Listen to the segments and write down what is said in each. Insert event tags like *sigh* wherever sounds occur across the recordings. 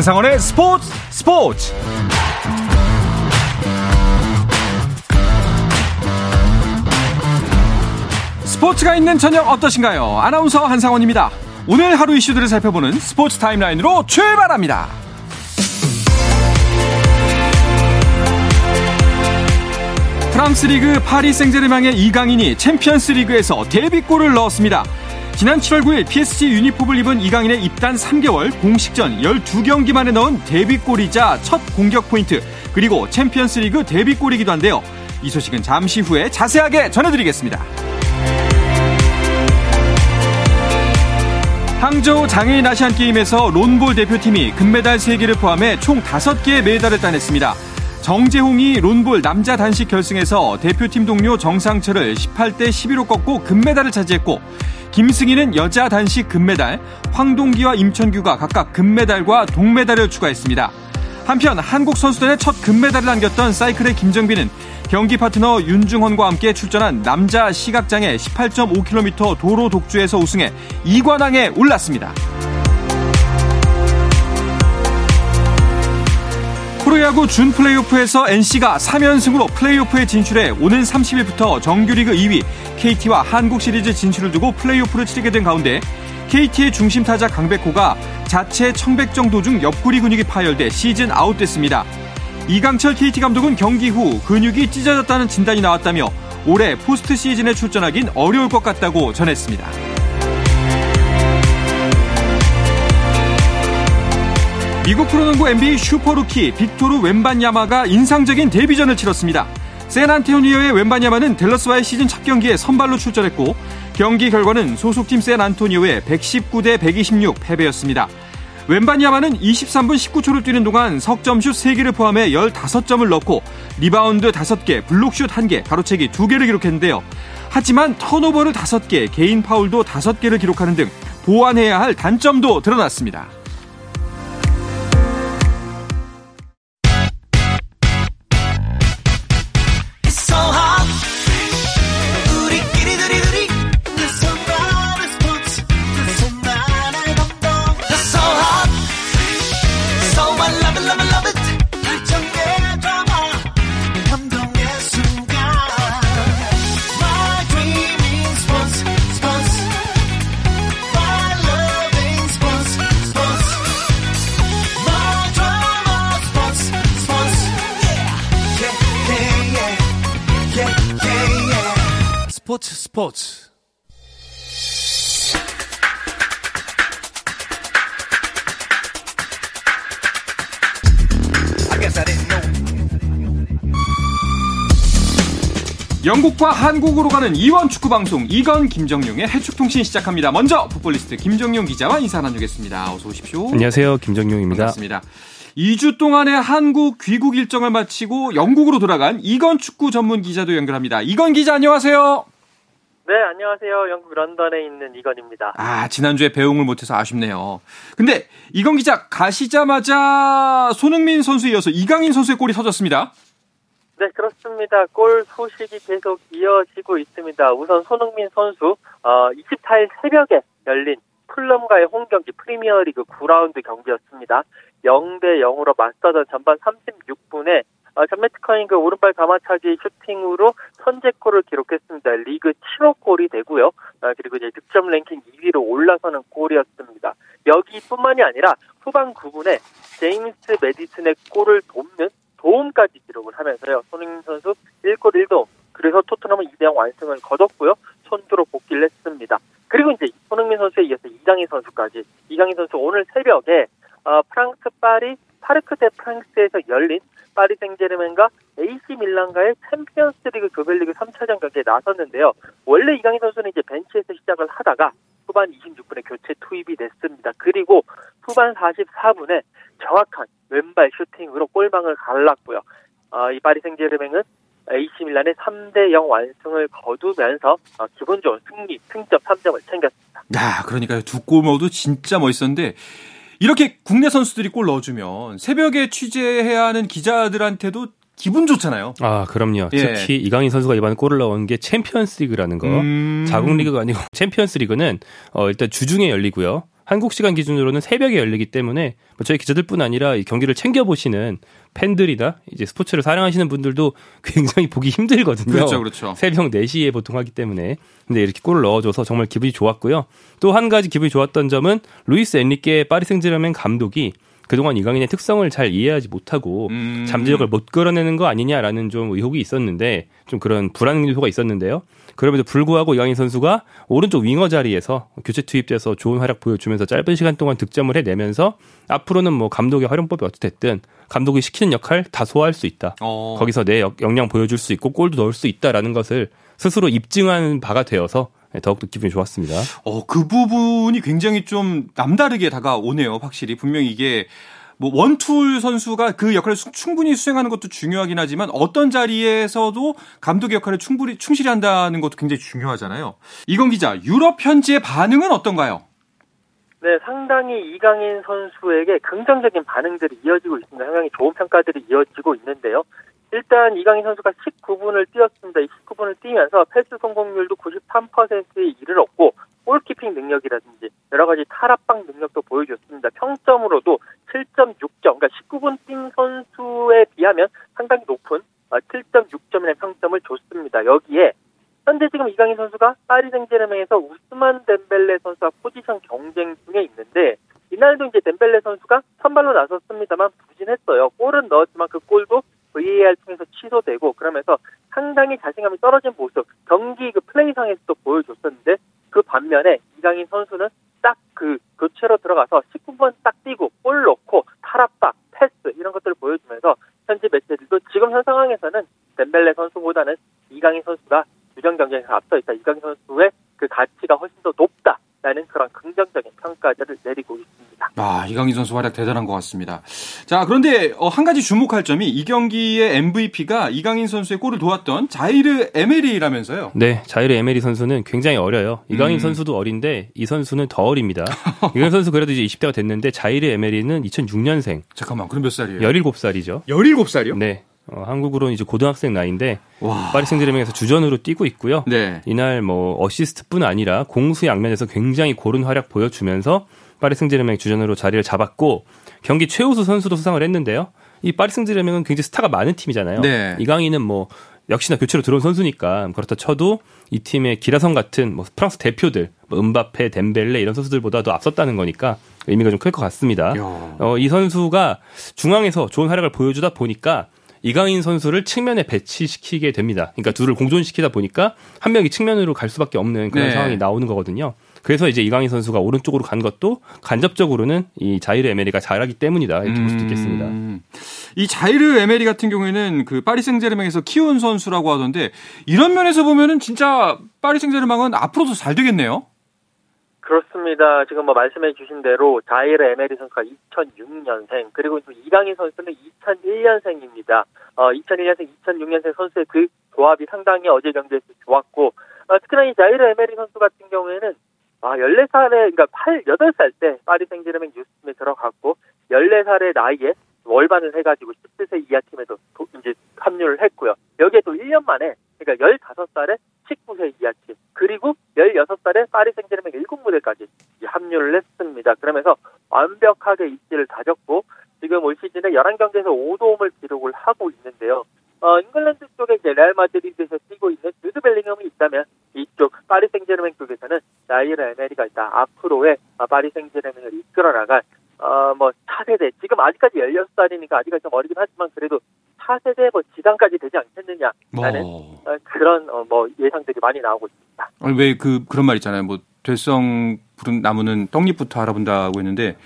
한상원의 스포츠 스포츠 스포츠가 있는 저녁 어떠신가요? 아나운서 한상원입니다. 오늘 하루 이슈들을 살펴보는 스포츠 타임라인으로 출발합니다. 프랑스 리그 파리 생제르맹의 이강인이 챔피언스 리그에서 데뷔골을 넣었습니다. 지난 7월 9일 PSG 유니폼을 입은 이강인의 입단 3개월 공식전 12경기 만에 넣은 데뷔골이자 첫 공격 포인트 그리고 챔피언스 리그 데뷔골이기도 한데요. 이 소식은 잠시 후에 자세하게 전해드리겠습니다. 항저우 장애인 아시안 게임에서 론볼 대표팀이 금메달 3개를 포함해 총 5개의 메달을 따냈습니다. 정재홍이 론볼 남자 단식 결승에서 대표팀 동료 정상철을 18대 11로 꺾고 금메달을 차지했고 김승희는 여자 단식 금메달, 황동기와 임천규가 각각 금메달과 동메달을 추가했습니다. 한편 한국 선수단의 첫 금메달을 안겼던 사이클의 김정빈은 경기 파트너 윤중헌과 함께 출전한 남자 시각장애 18.5km 도로 독주에서 우승해 2관왕에 올랐습니다. 프로야구 준 플레이오프에서 NC가 3연승으로 플레이오프에 진출해 오는 30일부터 정규리그 2위 KT와 한국 시리즈 진출을 두고 플레이오프를 치르게 된 가운데 KT의 중심 타자 강백호가 자체 청백전 도중 옆구리 근육이 파열돼 시즌 아웃됐습니다. 이강철 KT 감독은 경기 후 근육이 찢어졌다는 진단이 나왔다며 올해 포스트 시즌에 출전하긴 어려울 것 같다고 전했습니다. 미국 프로농구 NBA 슈퍼루키 빅토르 웬반야마가 인상적인 데뷔전을 치렀습니다. 샌안토니오의 웬반야마는 댈러스와의 시즌 첫 경기에 선발로 출전했고 경기 결과는 소속팀 샌안토니오의 119대 126 패배였습니다. 웬반야마는 23분 19초를 뛰는 동안 석점슛 3개를 포함해 15점을 넣고 리바운드 5개, 블록슛 1개, 가로채기 2개를 기록했는데요. 하지만 턴오버를 5개, 개인 파울도 5개를 기록하는 등 보완해야 할 단점도 드러났습니다. 스포츠 영국과 한국으로 가는 이원 축구 방송 이건 김정용의 해축통신 시작합니다. 먼저 풋볼리스트 김정용 기자와 인사 나누겠습니다. 어서 오십시오. 안녕하세요. 김정용입니다. 반갑습니다. 2주 동안의 한국 귀국 일정을 마치고 영국으로 돌아간 이건 축구 전문 기자도 연결합니다. 이건 기자 안녕하세요. 네, 안녕하세요. 영국 런던에 있는 이건입니다. 아, 지난주에 배웅을 못해서 아쉽네요. 근데 이건 기자 가시자마자 손흥민 선수에 이어서 이강인 선수의 골이 터졌습니다. 네, 그렇습니다. 골 소식이 계속 이어지고 있습니다. 우선 손흥민 선수 어, 24일 새벽에 열린 풀럼과의 홈 경기 프리미어리그 9라운드 경기였습니다. 0대 0으로 맞서던 전반 36분에 어, 전매트커닝그 오른발 가마차기 슈팅으로 선제골을 기록했습니다. 리그 7호 골이 되고요. 어, 그리고 이제 득점 랭킹 2위로 올라서는 골이었습니다. 여기뿐만이 아니라 후반 9분에 제임스 메디슨의 골을 돕는 도움까지 기록을 하면서요. 손흥민 선수 1골 1도움. 그래서 토트넘은 2대0 완승을 거뒀고요. 손주로 복귀를 했습니다. 그리고 이제 손흥민 선수에 이어서 이강인 선수까지. 이강인 선수 오늘 새벽에 어, 프랑스 파리 파르크 대 프랑스에서 열린 파리 생제르맹과 AC 밀란과의 챔피언스리그 조별리그 3차전 경기에 나섰는데요. 원래 이강인 선수는 이제 벤치에서 시작을 하다가 후반 26분에 교체 투입이 됐습니다. 그리고 후반 44분에 정확한 왼발 슈팅으로 골망을 갈랐고요. 어, 이 파리 생제르맹은 AC 밀란의 3대 0 완승을 거두면서 어, 좋은 승리, 승점 3점을 챙겼습니다. 야, 그러니까요. 두 골 모두 진짜 멋있었는데 이렇게 국내 선수들이 골 넣어주면 새벽에 취재해야 하는 기자들한테도 기분 좋잖아요. 아, 그럼요. 예. 특히 이강인 선수가 이번에 골을 넣은 게 챔피언스 리그라는 거. 음. 자국 리그가 아니고 *laughs* 챔피언스 리그는 어, 일단 주중에 열리고요. 한국 시간 기준으로는 새벽에 열리기 때문에 뭐 저희 기자들뿐 아니라 이 경기를 챙겨 보시는 팬들이나 이제 스포츠를 사랑하시는 분들도 *laughs* 굉장히 보기 힘들거든요. 그렇죠, 그렇죠. 새벽 4시에 보통 하기 때문에. 근데 이렇게 골을 넣어줘서 정말 기분이 좋았고요. 또 한 가지 기분이 좋았던 점은 루이스 엔리케 파리 생제르맹 감독이 그동안 이강인의 특성을 잘 이해하지 못하고 음. 잠재력을 못 끌어내는 거 아니냐라는 좀 의혹이 있었는데 좀 그런 불안 요소가 있었는데요. 그럼에도 불구하고 이강인 선수가 오른쪽 윙어 자리에서 교체 투입돼서 좋은 활약 보여주면서 짧은 시간 동안 득점을 해내면서 앞으로는 뭐 감독의 활용법이 어떻됐든 감독이 시키는 역할 다 소화할 수 있다. 어. 거기서 내 역- 역량 보여줄 수 있고 골도 넣을 수 있다라는 것을 스스로 입증한 바가 되어서 더욱더 기분이 좋았습니다. 어, 그 부분이 굉장히 좀 남다르게 다가오네요. 확실히 분명히 이게 뭐 원툴 선수가 그 역할을 수- 충분히 수행하는 것도 중요하긴 하지만 어떤 자리에서도 감독의 역할을 충분히 충실히 한다는 것도 굉장히 중요하잖아요. 이건 기자, 유럽 현지의 반응은 어떤가요? 네, 상당히 이강인 선수에게 긍정적인 반응들이 이어지고 있습니다. 상당히 좋은 평가들이 이어지고 있는데요. 일단 이강인 선수가 19분을 뛰었습니다. 이 19분을 뛰면서 패스 성공률도 93%에 이르렀고 골키핑 능력이라든지 여러 가지 탈압박 능력도 보여줬습니다. 평점으로도 7.6점, 그러니까 19분 뛴 선수에 비하면 상당히 높은 7.6점의 평점을 줬습니다. 여기에 현재 지금 이강인 선수가 파리 생제르맹에서 우스만 덴벨레 선수와 포지션 경쟁 중에 있는데 이날도 이제 덴벨레 선수가 선발로 나섰습니다만 부진했어요. 골은 넣었지만 그 골도 VAR 통해서 취소되고 그러면서 상당히 자신감이 떨어진 모습 경기 그 플레이상에서도 보여줬었는데 그 반면에 이강인 선수는 딱 그 교체로 들어가서 19분 딱 뛰고 골 넣고 탈압박 패스 이런 것들을 보여주면서 현지 매체들도 지금 현 상황에서는 덴벨레 선수보다는 이강인 선수가 주전 경쟁에서 앞서 있다. 이강인 선수의 그 가치가 훨씬 더 높다라는 그런 긍정적인 평가들을 내리고 있습니다. 아, 이강인 선수 활약 대단한 것 같습니다. 자, 그런데 어, 한 가지 주목할 점이 이 경기의 MVP가 이강인 선수의 골을 도왔던 자이르 에메리라면서요. 네, 자이르 에메리 선수는 굉장히 어려요. 이강인 음. 선수도 어린데 이 선수는 더 어립니다. 이강인 *laughs* 선수 그래도 이제 20대가 됐는데 자이르 에메리는 2006년생, 잠깐만, 그럼 몇 살이에요? 17살이죠. 17살이요? 네. 어, 한국으로는 이제 고등학생 나이인데 와. 파리 생제르맹에서 주전으로 뛰고 있고요. 네. 이날 뭐 어시스트뿐 아니라 공수 양면에서 굉장히 고른 활약 보여주면서 파리 생제르맹 주전으로 자리를 잡았고 경기 최우수 선수도 수상을 했는데요. 이 파리 생제르맹은 굉장히 스타가 많은 팀이잖아요. 네. 이강인은 뭐 역시나 교체로 들어온 선수니까 그렇다 쳐도 이 팀의 기라성 같은 뭐 프랑스 대표들, 뭐 은바페, 덴벨레 이런 선수들보다도 앞섰다는 거니까 의미가 좀 클 것 같습니다. 야. 어, 이 선수가 중앙에서 좋은 활약을 보여주다 보니까 이강인 선수를 측면에 배치시키게 됩니다. 그러니까 둘을 공존시키다 보니까 한 명이 측면으로 갈 수밖에 없는 그런 네. 상황이 나오는 거거든요. 그래서 이제 이강인 선수가 오른쪽으로 간 것도 간접적으로는 이 자이르 에메리가 잘하기 때문이다 이렇게 볼 수도 있겠습니다. 음, 이 자이르 에메리 같은 경우에는 그 파리 생제르맹에서 키운 선수라고 하던데 이런 면에서 보면은 진짜 파리 생제르맹은 앞으로도 잘 되겠네요. 그렇습니다. 지금 뭐 말씀해 주신 대로 자이르 에메리 선수가 2006년생 그리고 또 이강인 선수는 2001년생입니다. 어, 2001년생, 2006년생 선수의 그 조합이 상당히 어제 경기에서 좋았고 어, 특히나 이 자이르 에메리 선수 같은 경우에는 아, 14살에 그러니까 8, 8살 때 파리 생제르맹 유스팀에 들어갔고 14살의 나이에 월반을 해가지고 17세 이하 팀에도 도- 이제 합류를 했고요. 여기에 또 1년 만에 그러니까 15살에 19세 이하 팀 그리고 16살에 파리 생제르맹 1군 무대까지 합류를 했습니다. 그러면서 완벽하게 입지를 다졌고 지금 올 시즌에 11경기에서 5도움을 기록을 하고 있는데요. 어, 잉글랜드 쪽에 이제 레알 마드리드에서 뛰고 있는 주드 벨링엄이 있다면 이쪽 파리 생제르맹 쪽에서는 자이르 에메리가 있다. 앞으로의 어, 파리 생제르맹을 이끌어 나갈 어, 뭐 차세대 지금 아직까지 16살이니까 아직까지 좀 어리긴 하지만 그래도 차세대 뭐 주장까지 되지 않겠느냐라는 뭐. 어, 그런 어, 뭐 예상들이 많이 나오고 있습니다. 왜 그 그런 말 있잖아요. 뭐 될성 부른 나무는 떡잎부터 알아본다고 했는데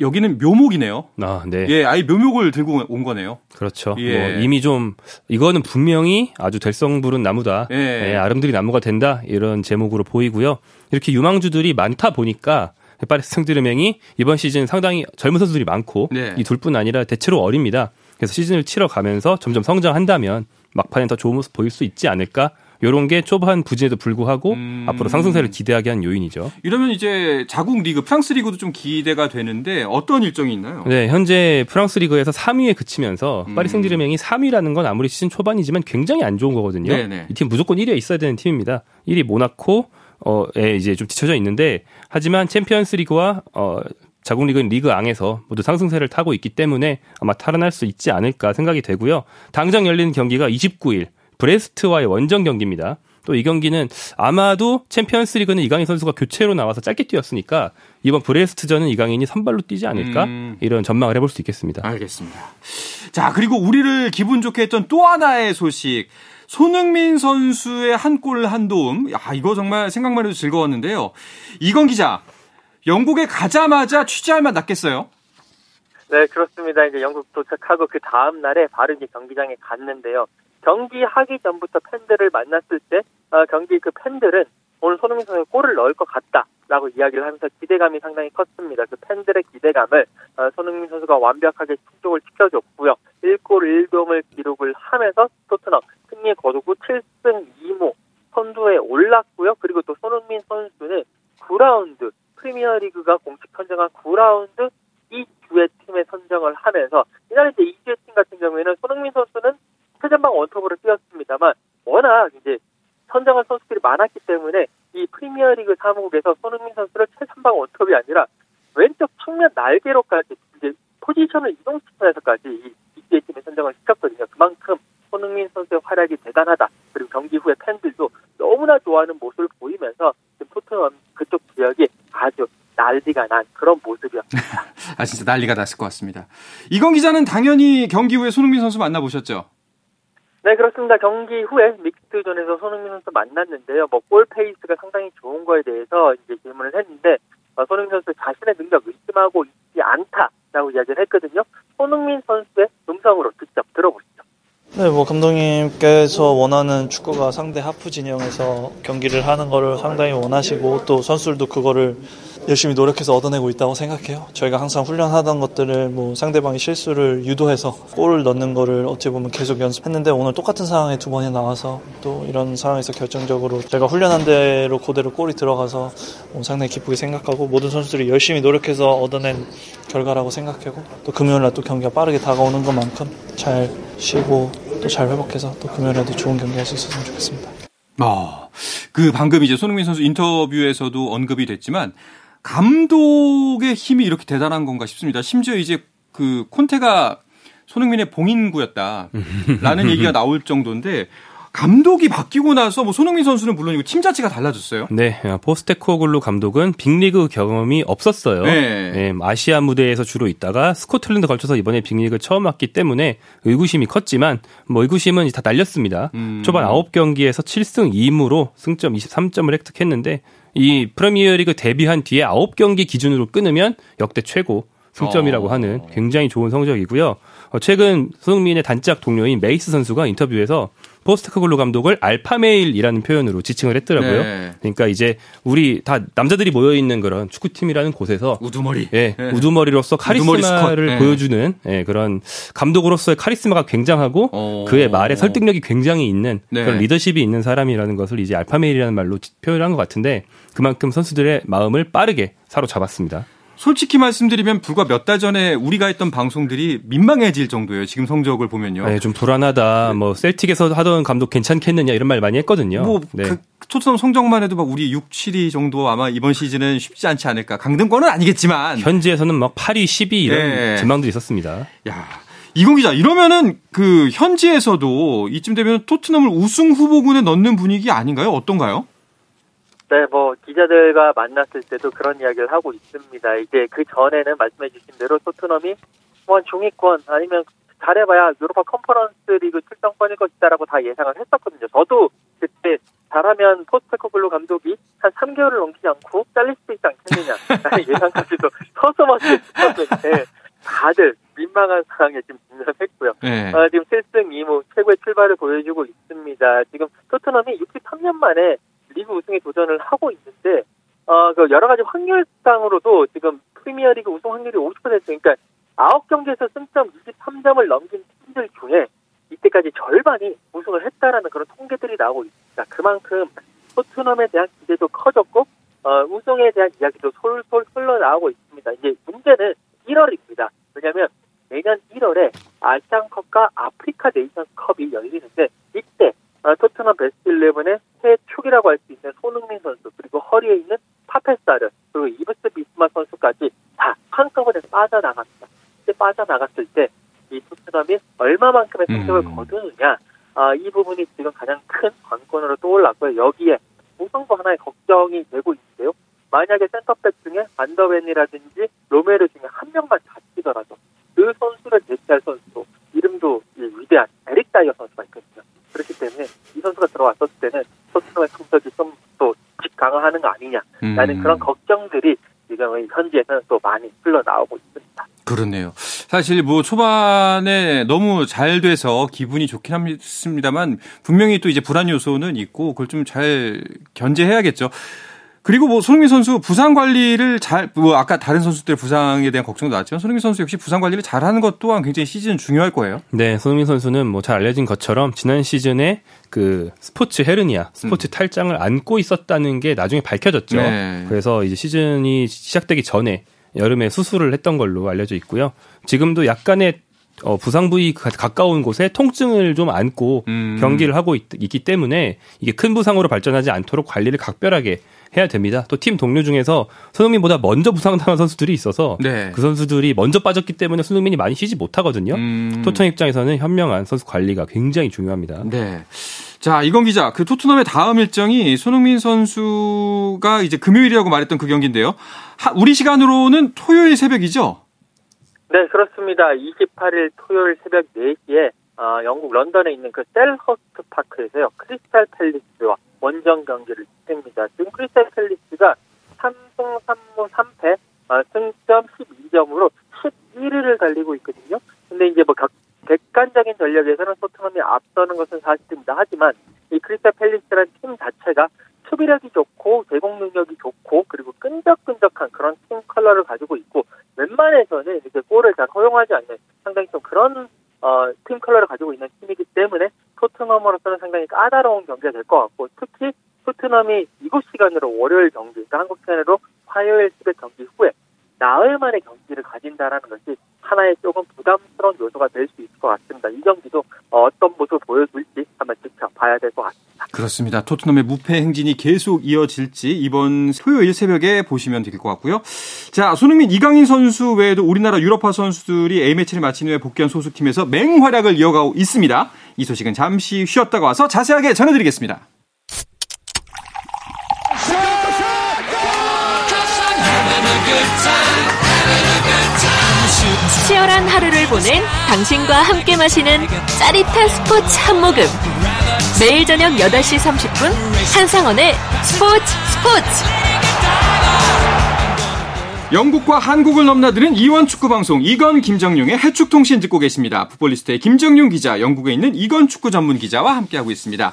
여기는 묘목이네요. 아, 네. 예, 아예 묘목을 들고 온 거네요. 그렇죠. 예. 뭐 이미 좀 이거는 분명히 아주 될성 부른 나무다. 예. 예, 아름드리 나무가 된다. 이런 제목으로 보이고요. 이렇게 유망주들이 많다 보니까 파리 생제르맹이 이번 시즌 상당히 젊은 선수들이 많고 네. 이 둘뿐 아니라 대체로 어립니다. 그래서 시즌을 치러 가면서 점점 성장한다면 막판에 더 좋은 모습 보일 수 있지 않을까? 요런 게 초반 부진에도 불구하고 음. 앞으로 상승세를 기대하게 한 요인이죠. 이러면 이제 자국 리그 프랑스 리그도 좀 기대가 되는데 어떤 일정이 있나요? 네, 현재 프랑스 리그에서 3위에 그치면서 음. 파리 생제르맹이 3위라는 건 아무리 시즌 초반이지만 굉장히 안 좋은 거거든요. 네네. 이팀 무조건 1위에 있어야 되는 팀입니다. 1위 모나코, 어에 이제 좀 뒤쳐져 있는데 하지만 챔피언스 리그와 어 자국 리그인 리그 앙에서 모두 상승세를 타고 있기 때문에 아마 탈환할 수 있지 않을까 생각이 되고요. 당장 열리는 경기가 29일 브레스트와의 원정 경기입니다. 또 이 경기는 아마도 챔피언스 리그는 이강인 선수가 교체로 나와서 짧게 뛰었으니까 이번 브레스트전은 이강인이 선발로 뛰지 않을까 음. 이런 전망을 해볼 수 있겠습니다. 알겠습니다. 자, 그리고 우리를 기분 좋게 했던 또 하나의 소식. 손흥민 선수의 한 골 한 도움. 야, 이거 정말 생각만 해도 즐거웠는데요. 이건 기자, 영국에 가자마자 취재할 맛 났겠어요? 네, 그렇습니다. 이제 영국 도착하고 그 다음 날에 바로 이제 경기장에 갔는데요. 경기 하기 전부터 팬들을 만났을 때 어, 경기 그 팬들은 오늘 손흥민 선수가 골을 넣을 것 같다라고 이야기를 하면서 기대감이 상당히 컸습니다. 그 팬들의 기대감을 어, 손흥민 선수가 완벽하게 충족을 시켜줬고요. 1골 1도움을 기록을 하면서 토트넘 승리에 거두고 7승 2무 선두에 올랐고요. 그리고 또 손흥민 선수는 9라운드 프리미어리그가 공식 선정한 9라운드 이 주의 팀에 선정을 하면서 이날 이제 이주의 팀 같은 경우에는 손흥민 선수는 최전방 원톱으로 뛰었습니다만 워낙 이제 선정한 선수들이 많았기 때문에 이 프리미어리그 사무국에서 손흥민 선수를 최전방 원톱이 아니라 왼쪽 측면 날개로까지 이제 포지션을 이동시키면서까지 이 이주의 팀에 선정을 시켰거든요. 그만큼 손흥민 선수의 활약이 대단하다. 그리고 경기 후에 팬들도 너무나 좋아하는 모습을 보이면서 지금 토트넘 그쪽 지역이 아주 난리가 난 그런 모습이었습니다. *laughs* 아, 진짜 난리가 났을 것 같습니다. 이건 기자는 당연히 경기 후에 손흥민 선수 만나보셨죠? 네, 그렇습니다. 경기 후에 믹스존에서 손흥민 선수 만났는데요. 뭐, 골 페이스가 상당히 좋은 거에 대해서 이제 질문을 했는데, 어, 손흥민 선수 자신의 능력 의심하고 있지 않다라고 이야기를 했거든요. 손흥민 선수의 음성으로. 네, 뭐 감독님께서 원하는 축구가 상대 하프 진영에서 경기를 하는 거를 상당히 원하시고 또 선수들도 그거를 열심히 노력해서 얻어내고 있다고 생각해요. 저희가 항상 훈련하던 것들을 뭐 상대방이 실수를 유도해서 골을 넣는 거를 어찌 보면 계속 연습했는데 오늘 똑같은 상황에 두 번이 나와서 또 이런 상황에서 결정적으로 제가 훈련한 대로 그대로 골이 들어가서 뭐 상당히 기쁘게 생각하고 모든 선수들이 열심히 노력해서 얻어낸 결과라고 생각하고 또 금요일 날 또 경기가 빠르게 다가오는 것만큼 잘 쉬고 또 잘 회복해서 또 금요일에도 좋은 경기 할 수 있었으면 좋겠습니다. 어, 그 방금 이제 손흥민 선수 인터뷰에서도 언급이 됐지만 감독의 힘이 이렇게 대단한 건가 싶습니다. 심지어 이제 그 콘테가 손흥민의 봉인구였다라는 *laughs* 얘기가 나올 정도인데 감독이 바뀌고 나서 뭐 손흥민 선수는 물론이고 팀 자체가 달라졌어요. 네, 포스테코글루 감독은 빅리그 경험이 없었어요. 네. 네, 아시아 무대에서 주로 있다가 스코틀랜드 걸쳐서 이번에 빅리그 처음 왔기 때문에 의구심이 컸지만 뭐 의구심은 다 날렸습니다. 음. 초반 9경기에서 7승 2무로 승점 23점을 획득했는데 이 프리미어리그 데뷔한 뒤에 9경기 기준으로 끊으면 역대 최고 승점이라고 어. 하는 굉장히 좋은 성적이고요. 어, 최근 손흥민의 단짝 동료인 메디슨 선수가 인터뷰에서 포스트코글루 감독을 alpha male이라는 표현으로 지칭을 했더라고요. 네. 그러니까 이제 우리 다 남자들이 모여 있는 그런 축구팀이라는 곳에서 우두머리. 예, 네. 우두머리로서 우두머리 카리스마를. 네. 보여주는 예, 그런 감독으로서의 카리스마가 굉장하고 어. 그의 말에 설득력이 굉장히 있는 네. 그런 리더십이 있는 사람이라는 것을 이제 알파메일이라는 말로 지- 표현한 것 같은데 그만큼 선수들의 마음을 빠르게 사로잡았습니다. 솔직히 말씀드리면 불과 몇 달 전에 우리가 했던 방송들이 민망해질 정도예요. 지금 성적을 보면요. 네, 좀 불안하다. 뭐 셀틱에서 하던 감독 괜찮겠느냐 이런 말 많이 했거든요. 뭐, 네. 그, 토트넘 성적만 해도 막 우리 6, 7위 정도 아마 이번 시즌은 쉽지 않지 않을까. 강등권은 아니겠지만. 현지에서는 막 8위, 10위 이런 네. 전망도 있었습니다. 야, 이공 기자, 이러면은 그 현지에서도 이쯤 되면 토트넘을 우승 후보군에 넣는 분위기 아닌가요? 어떤가요? 네, 뭐 기자들과 만났을 때도 그런 이야기를 하고 있습니다. 이제 그 전에는 말씀해주신 대로 토트넘이 뭐한 중위권 아니면 잘해봐야 유로파 컨퍼런스 리그 출전권일 것이다라고 다 예상을 했었거든요. 저도 그때 잘하면 포스테코글루 감독이 한 3개월을 넘기지 않고 잘릴 수도 있지 않겠느냐라는 *laughs* 예상까지도 서슴없이 했었는데 다들 민망한 상황에 지금 직면했고요. 네. 어, 지금 7승 2무 최고의 출발을 보여주고 있습니다. 지금 토트넘이 63년 만에 리그 우승에 도전을 하고 있는데 어, 그 여러 가지 확률상으로도 지금 프리미어리그 우승 확률이 50% 그러니까 9경기에서 승점 23점을 넘긴 팀들 중에 이때까지 절반이 우승을 했다라는 그런 통계들이 나오고 있습니다. 그만큼 토트넘에 대한 기대도 커졌고 어, 우승에 대한 이야기도 솔솔 흘러나오고 있습니다. 이제 문제는 1월입니다. 왜냐하면 내년 1월에 아시안컵과 아프리카 네이션컵이 열리는데 이때 어, 토트넘 베스트 11의 새 축이라고 할 수 있는 손흥민 선수 그리고 얼마만큼의 성적을 음. 거두느냐 아, 이 부분이 지금 가장 큰 관건으로 떠올랐고요. 여기에 우선도 하나의 걱정이 되고 있는데요. 만약에 센터백 중에 반더벤이라든지 로메르 중에 한 명만 다치더라도 그 선수를 대체할 선수 이름도 이 위대한 에릭 다이어 선수가 있거든요. 그렇기 때문에 이 선수가 들어왔었을 때는 토트넘의 성적이 좀또 직강화하는 거 아니냐라는 음. 그런 걱정들이 지금 현지에서는 또 많이 흘러나오고. 그렇네요. 사실 뭐 초반에 너무 잘 돼서 기분이 좋긴 합니다만 분명히 또 이제 불안 요소는 있고 그걸 좀 잘 견제해야겠죠. 그리고 뭐 손흥민 선수 부상 관리를 잘 뭐 아까 다른 선수들 부상에 대한 걱정도 나왔지만 손흥민 선수 역시 부상 관리를 잘하는 것 또한 굉장히 시즌 중요할 거예요. 네, 손흥민 선수는 뭐 잘 알려진 것처럼 지난 시즌에 그 스포츠 헤르니아, 스포츠 탈장을 안고 있었다는 게 나중에 밝혀졌죠. 네. 그래서 이제 시즌이 시작되기 전에 여름에 수술을 했던 걸로 알려져 있고요. 지금도 약간의 어, 부상 부위 가- 가까운 곳에 통증을 좀 안고 음. 경기를 하고 있, 기 때문에 이게 큰 부상으로 발전하지 않도록 관리를 각별하게 해야 됩니다. 또 팀 동료 중에서 손흥민보다 먼저 부상당한 선수들이 있어서 네. 그 선수들이 먼저 빠졌기 때문에 손흥민이 많이 쉬지 못하거든요. 음. 토트넘 입장에서는 현명한 선수 관리가 굉장히 중요합니다. 네. 자, 이건 기자, 그 토트넘의 다음 일정이 손흥민 선수가 이제 금요일이라고 말했던 그 경기인데요. 하- 우리 시간으로는 토요일 새벽이죠? 네, 그렇습니다. 28일 토요일 새벽 4시에 어, 영국 런던에 있는 그 셀허스트 파크에서요. 크리스탈 팰리스와 원정 경기를 치릅니다. 지금 크리스탈 팰리스가 3승 3무 3패, 어, 승점 12점으로 11위를 달리고 있거든요. 근데 이제 뭐 각, 객관적인 전력에서는 토트넘이 앞서는 것은 사실입니다. 하지만 이 크리스탈 팰리스라는 팀 자체가 수비력이 좋고 제공권 능력이 좋고 그리고 끈적끈적한 그런 팀 컬러를 가지고 있고 웬만해서는 이제 골을 잘 허용하지 않는 상당히 좀 그런 어, 팀 컬러를 가지고 있는 팀이기 때문에 토트넘으로서는 상당히 까다로운 경기가 될 것 같고 특히 토트넘이 이곳 시간으로 월요일 경기, 그러니까 한국 시간으로 화요일 새벽 경기 후에 나흘 만에 경기를 가진다라는 것이 하나의 조금 부담스러운 요소가 될 수 있을 것 같습니다. 이 경기도 어, 어떤 모습을 보여줄지 한번 지켜봐야 될 것 같습니다. 그렇습니다. 토트넘의 무패 행진이 계속 이어질지 이번 토요일 새벽에 보시면 될 것 같고요. 자, 손흥민, 이강인 선수 외에도 우리나라 유럽파 선수들이 A매치를 마친 후에 복귀한 소속팀에서 맹활약을 이어가고 있습니다. 이 소식은 잠시 쉬었다가 와서 자세하게 전해드리겠습니다. 치열한 하루를 보낸 당신과 함께 마시는 짜릿한 스포츠 한 모금. 매일 저녁 8시 30분 한상원의 스포츠 스포츠. 영국과 한국을 넘나드는 이원 축구 방송 이건 김정용의 해축 통신 듣고 계십니다. 풋볼리스트의 김정용 기자, 영국에 있는 이건 축구 전문 기자와 함께하고 있습니다.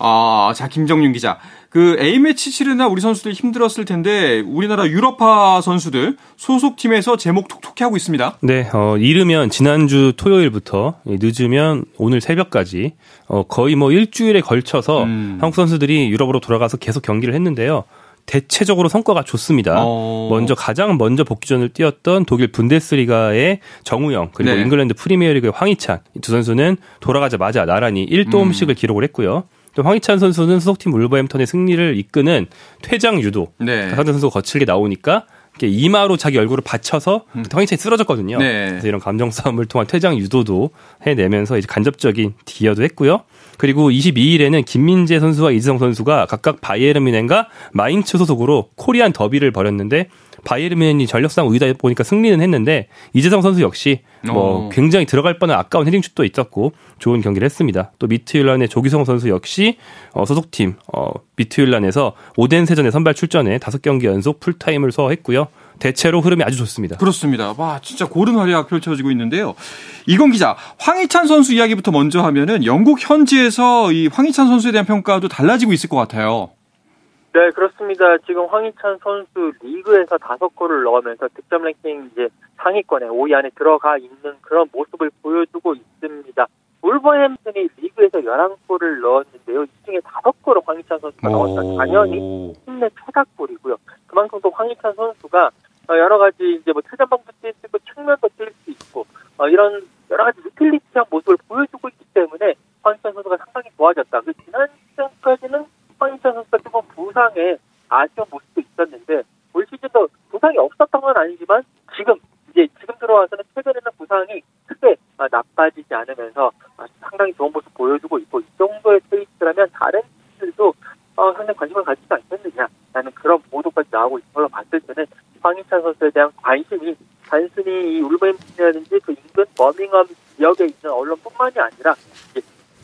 아, 자 김정용 기자, 그 A 매치 치르나 우리 선수들 힘들었을 텐데 우리나라 유럽파 선수들 소속 팀에서 제목 톡톡히 하고 있습니다. 네, 어, 이르면 지난주 토요일부터 늦으면 오늘 새벽까지 어, 거의 뭐 일주일에 걸쳐서 음. 한국 선수들이 유럽으로 돌아가서 계속 경기를 했는데요. 대체적으로 성과가 좋습니다. 어. 먼저 가장 먼저 복귀전을 뛰었던 독일 분데스리가의 정우영 그리고 네. 잉글랜드 프리미어리그의 황희찬 이두 선수는 돌아가자마자 나란히 1도움씩을 음. 기록을 했고요. 또 황희찬 선수는 소속팀 울버햄턴의 승리를 이끄는 퇴장 유도 네. 상대 선수가 거칠게 나오니까 이렇게 이마로 자기 얼굴을 받쳐서 그때 황희찬이 쓰러졌거든요. 음. 네. 그래서 이런 감정 싸움을 통한 퇴장 유도도 해내면서 이제 간접적인 기여도 했고요. 그리고 22일에는 김민재 선수와 이지성 선수가 각각 바이에른 뮌헨과 마인츠 소속으로 코리안 더비를 벌였는데 바이에른 뮌헨이 전력상 우위다 보니까 승리는 했는데 이재성 선수 역시 뭐 어. 굉장히 들어갈 뻔한 아까운 헤딩슛도 있었고 좋은 경기를 했습니다. 또 미트윌란의 조기성 선수 역시 어, 소속팀 어, 미트윌란에서 오덴 세전에 선발 출전해 다섯 경기 연속 풀타임을 소화했고요. 대체로 흐름이 아주 좋습니다. 그렇습니다. 와, 진짜 고른 활약 펼쳐지고 있는데요. 이건 기자, 황희찬 선수 이야기부터 먼저 하면은 영국 현지에서 이 황희찬 선수에 대한 평가도 달라지고 있을 것 같아요. 네, 그렇습니다. 지금 황희찬 선수 리그에서 다섯 골을 넣으면서 득점 랭킹 이제 상위권에 5위 안에 들어가 있는 그런 모습을 보여주고 있습니다. 울버햄튼이 리그에서 11골을 넣었는데요. 이 중에 다섯 골을 황희찬 선수가 넣었다. 당연히 오. 팀내 최다골이고요. 그만큼 또 황희찬 선수가 어, 여러 가지 이제 뭐 최전방도 뛸 수 있고 측면도 뛸 수 있고 어, 이런 여러 가지 유틸리티한 모습을 보여주고 있기 때문에 황희찬 선수가 상당히 좋아졌다. 그 지난 시즌까지는 황희찬 선수가 조금 부상에 아쉬운 모습도 있었는데 올 시즌도 부상이 없었던 건 아니지만 지금 이제 지금 들어와서는 최근에는 부상이 크게 어, 나빠지지 않으면서 아, 상당히 좋은 모습 보여주고 있고 이 정도의 페이스라면 다른 팀들도 어, 상당히 관심을 가지지 않겠느냐라는 그런 보도까지 나오고 있는 걸로 봤을 때는 황희찬 선수에 대한 관심이 단순히 이 울버햄튼이라든지 그 인근 버밍엄 지역에 있는 언론뿐만이 아니라 이제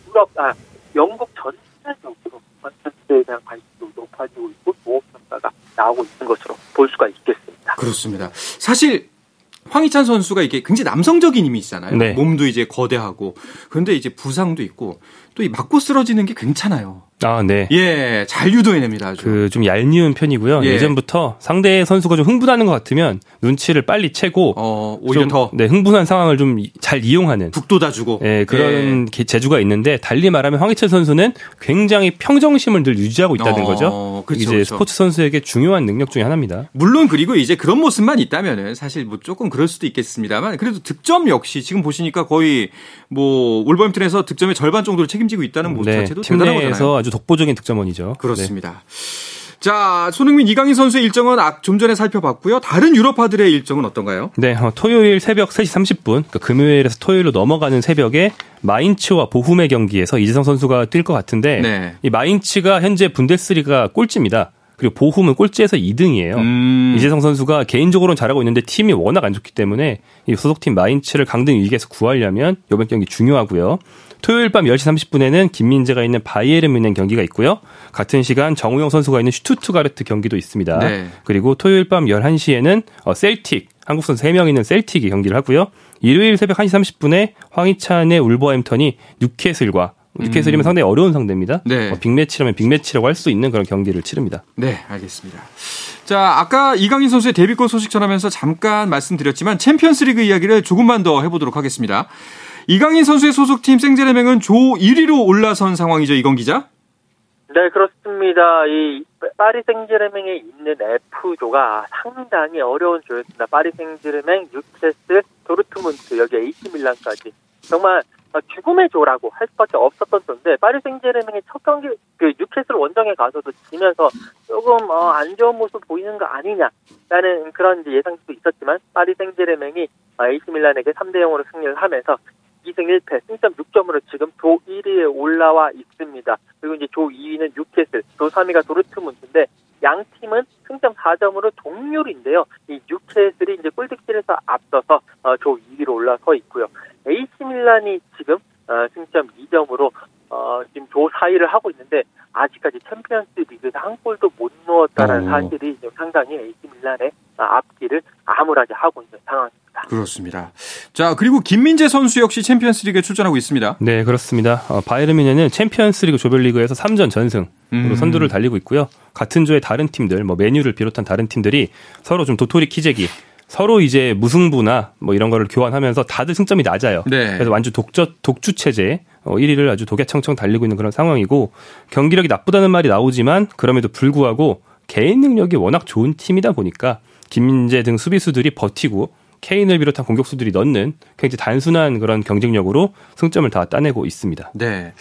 유럽, 아 영국 전체적으로 선수에 대한 관심도 높아지고 있고 조업 평가가 나오고 있는 것으로 볼 수가 있겠습니다. 그렇습니다. 사실 황희찬 선수가 이게 굉장히 남성적인 이미지잖아요. 네. 몸도 이제 거대하고 그런데 이제 부상도 있고 또 이 맞고 쓰러지는 게 괜찮아요. 아, 네. 예, 잘 유도해냅니다. 아주. 그 좀 얄미운 편이고요. 예. 예. 전부터 상대 선수가 좀 흥분하는 것 같으면 눈치를 빨리 채고 어, 오히려 좀, 더 네, 흥분한 상황을 좀 잘 이용하는 북돋아 주고. 예, 그런 게- 재주가 있는데 달리 말하면 황희찬 선수는 굉장히 평정심을 늘 유지하고 있다는 어, 거죠. 그쵸, 이제 그쵸. 스포츠 선수에게 중요한 능력 중에 하나입니다. 물론 그리고 이제 그런 모습만 있다면은 사실 뭐 조금 그럴 수도 있겠습니다만 그래도 득점 역시 지금 보시니까 거의 뭐 울버햄튼에서 득점의 절반 정도를 책임지고 있다는 모습 네, 자체도 팀 대단한 거잖아요. 아주 독보적인 득점원이죠. 네. 그렇습니다. 자, 손흥민, 이강인 선수의 일정은 아- 좀 전에 살펴봤고요. 다른 유럽파들의 일정은 어떤가요? 네, 어, 토요일 새벽 3시 30분, 그러니까 금요일에서 토요일로 넘어가는 새벽에 마인츠와 보훔의 경기에서 이재성 선수가 뛸 것 같은데 네. 이 마인츠가 현재 분데스리가 꼴찌입니다. 그리고 보훔은 꼴찌에서 2등이에요. 음. 이재성 선수가 개인적으로는 잘하고 있는데 팀이 워낙 안 좋기 때문에 이 소속팀 마인츠를 강등 위기에서 구하려면 이번 경기 중요하고요. 토요일 밤 10시 30분에는 김민재가 있는 바이에른 뮌헨 경기가 있고요. 같은 시간 정우영 선수가 있는 슈투트가르트 경기도 있습니다. 네. 그리고 토요일 밤 11시에는 어, 셀틱, 한국 선수 3명 있는 셀틱이 경기를 하고요. 일요일 새벽 1시 30분에 황희찬의 울버햄턴이 뉴캐슬과 뉴캐슬이면 상당히 어려운 상대입니다. 음. 네. 어, 빅매치라면 빅매치라고 할 수 있는 그런 경기를 치릅니다. 네, 알겠습니다. 자, 아까 이강인 선수의 데뷔골 소식 전하면서 잠깐 말씀드렸지만 챔피언스 리그 이야기를 조금만 더 해보도록 하겠습니다. 이강인 선수의 소속팀 생제르맹은 조 1위로 올라선 상황이죠, 이건 기자? 네, 그렇습니다. 이 파리 생제르맹에 있는 F조가 상당히 어려운 조였습니다. 파리 생제르맹, 뉴캐슬, 도르트문트, 여기 AC 밀란까지 정말 어, 죽음의 조라고 할 수밖에 없었던 조인데 파리 생제르맹의 첫 경기 그 뉴캐슬 원정에 가서도 지면서 조금 어, 안 좋은 모습 보이는 거 아니냐라는 그런 예상도 있었지만 파리 생제르맹이 어, AC 밀란에게 3대 0으로 승리를 하면서 2승 1패, 승점 6점으로 지금 조 1위에 올라와 있습니다. 그리고 이제 조 2위는 뉴캐슬, 조 3위가 도르트문트인데 양 팀은 승점 4점으로 동률인데요. 이 뉴캐슬이 이제 골득실에서 앞서서 어, 조 2위로 올라서 있고요. AC 밀란이 지금 어, 승점 2점으로 어, 지금 조 4위를 하고 있는데 아직까지 챔피언스 리그에서 한 골도 못 넣었다는 어. 사실이 지금 상당히 AC 밀란의 어, 앞길을 암울하게 하고 있는. 그렇습니다. 자, 그리고 김민재 선수 역시 챔피언스 리그에 출전하고 있습니다. 네, 그렇습니다. 어, 바이에른 뮌헨은 챔피언스리그 조별리그에서 3전 전승으로 음. 선두를 달리고 있고요. 같은 조의 다른 팀들, 뭐 맨유를 비롯한 다른 팀들이 서로 좀 도토리 키재기, 서로 이제 무승부나 뭐 이런 거를 교환하면서 다들 승점이 낮아요. 네. 그래서 완전 독저 독주 체제 어, 1위를 아주 독야청청 달리고 있는 그런 상황이고 경기력이 나쁘다는 말이 나오지만 그럼에도 불구하고 개인 능력이 워낙 좋은 팀이다 보니까 김민재 등 수비수들이 버티고 케인을 비롯한 공격수들이 넣는 굉장히 단순한 그런 경쟁력으로 승점을 다 따내고 있습니다. 네.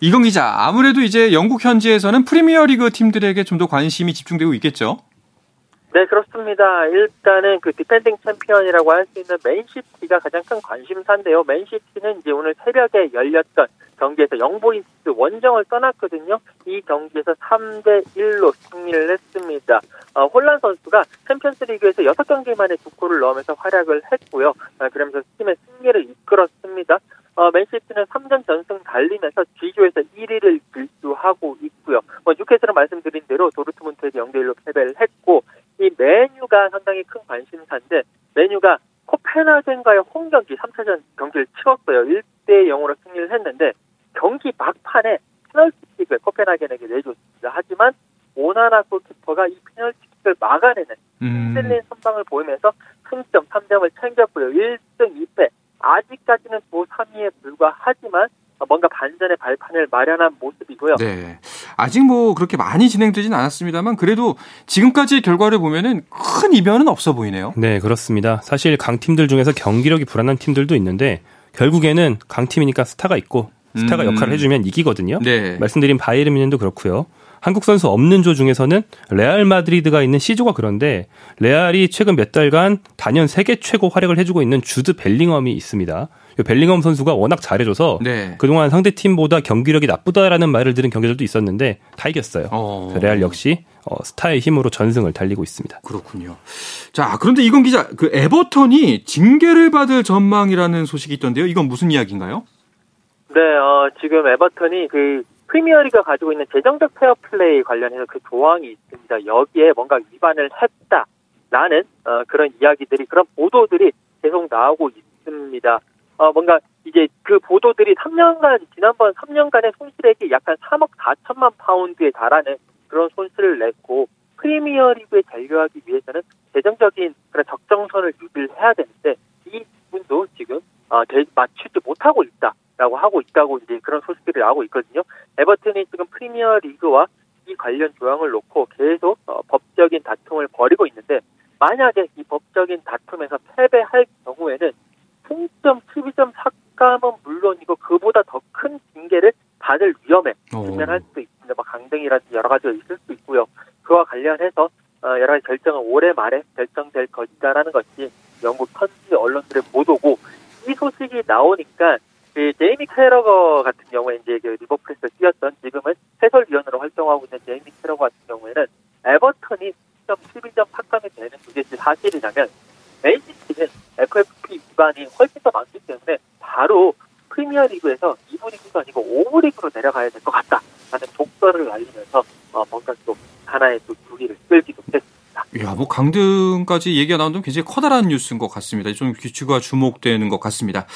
이건 기자, 아무래도 이제 영국 현지에서는 프리미어 리그 팀들에게 좀 더 관심이 집중되고 있겠죠? 네, 그렇습니다. 일단은 그 디펜딩 챔피언이라고 할 수 있는 맨시티가 가장 큰 관심사인데요. 맨시티는 이제 오늘 새벽에 열렸던 경기에서 영보이스 원정을 떠났거든요. 이 경기에서 3대 1로 승리를 했습니다. 어, 홀란 선수가 챔피언스 리그에서 6경기 만에 두 골을 넣으면서 활약을 했고요. 어, 그러면서 팀의 승리를 이끌었습니다. 어, 맨시티는 3전 전승 달리면서 G조에서 1위를 질주하고 있고요. 뭐 뉴캐슬은 말씀드린 대로 도르트문트에게 0대 1로 패배를 했고 이 메뉴가 상당히 큰 관심사인데 메뉴가 코펜하겐과의 홈 경기 3차전 경기를 치렀어요. 1대 0으로 승리를 했는데 경기 막판에 페널티킥을 코펜하겐에게 내줬습니다. 하지만 오나나 골키퍼가 이 페널티킥을 막아내는 음. 흔들린 선방을 보이면서 승점 3점을 챙겼고요. 1승 2패. 아직까지는 조 3위에 불과하지만 뭔가 반전의 발판을 마련한 모습이고요. 네. 아직 뭐 그렇게 많이 진행되진 않았습니다만 그래도 지금까지의 결과를 보면은 큰 이변은 없어 보이네요. 네, 그렇습니다. 사실 강팀들 중에서 경기력이 불안한 팀들도 있는데 결국에는 강팀이니까 스타가 있고 스타가 음. 역할을 해주면 이기거든요. 네. 말씀드린 바이에른 뮌헨도 그렇고요. 한국 선수 없는 조 중에서는 레알 마드리드가 있는 C조가 그런데 레알이 최근 몇 달간 단연 세계 최고 활약을 해주고 있는 주드 벨링엄이 있습니다. 벨링엄 선수가 워낙 잘해줘서 네. 그동안 상대 팀보다 경기력이 나쁘다라는 말을 들은 경기들도 있었는데 다 이겼어요. 어. 레알 역시 어, 스타의 힘으로 전승을 달리고 있습니다. 그렇군요. 자, 그런데 이건 기자, 그 에버턴이 징계를 받을 전망이라는 소식이 있던데요. 이건 무슨 이야기인가요? 네, 어, 지금 에버턴이 그 프리미어리그가 가지고 있는 재정적 페어플레이 관련해서 그 조항이 있습니다. 여기에 뭔가 위반을 했다라는 어, 그런 이야기들이 그런 보도들이 계속 나오고 있습니다. 어, 뭔가 이제 그 보도들이 3년간 지난번 3년간의 손실액이 약간 3억 4천만 파운드에 달하는 그런 손실을 냈고 프리미어리그에 잔류하기 위해서는 재정적인 그런 적정선을 유지를 해야 되는데 이 부분도 지금 어, 대- 맞추지 못하고 있다라고 하고 있다고 이제 그런 소식들이 나오고 있거든요. 에버튼이 지금 프리미어리그와 이 관련 조항을 놓고 계속 어, 법적인 다툼을 벌이고 있는데 만약에 이 법적인 다툼에서 패배할 10점, 12점 삭감은 물론이고 그보다 더 큰 징계를 받을 위험에 직면할 수도 있습니다. 뭐 강등이라든지 여러 가지가 있을 수 있고요. 그와 관련해서 어, 여러 가지 결정은 올해 말에 결정될 것이다라는 것이 영국 현지 언론들의 보도고 이 소식이 나오니까 그 제이미 캐러거 같은 경우에 이제 그 리버풀에서 뛰었던 지금은 해설위원으로 활동하고 있는 제이미 캐러거 같은 경우에는 에버턴이 10점, 12점 삭감이 되는 그게 사실이 강등까지 얘기가 나온다면 굉장히 커다란 뉴스인 것 같습니다. 좀 규칙과 주목되는 것 같습니다.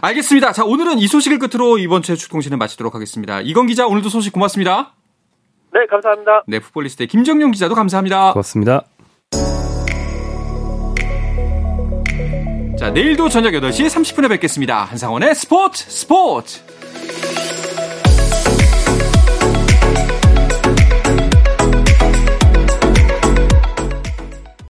알겠습니다. 자, 오늘은 이 소식을 끝으로 이번 주의 축동신을 마치도록 하겠습니다. 이건 기자, 오늘도 소식 고맙습니다. 네, 감사합니다. 네, 풋볼리스트의 김정용 기자도 감사합니다. 고맙습니다. 자, 내일도 저녁 8시 30분에 뵙겠습니다. 한상원의 스포츠 스포츠!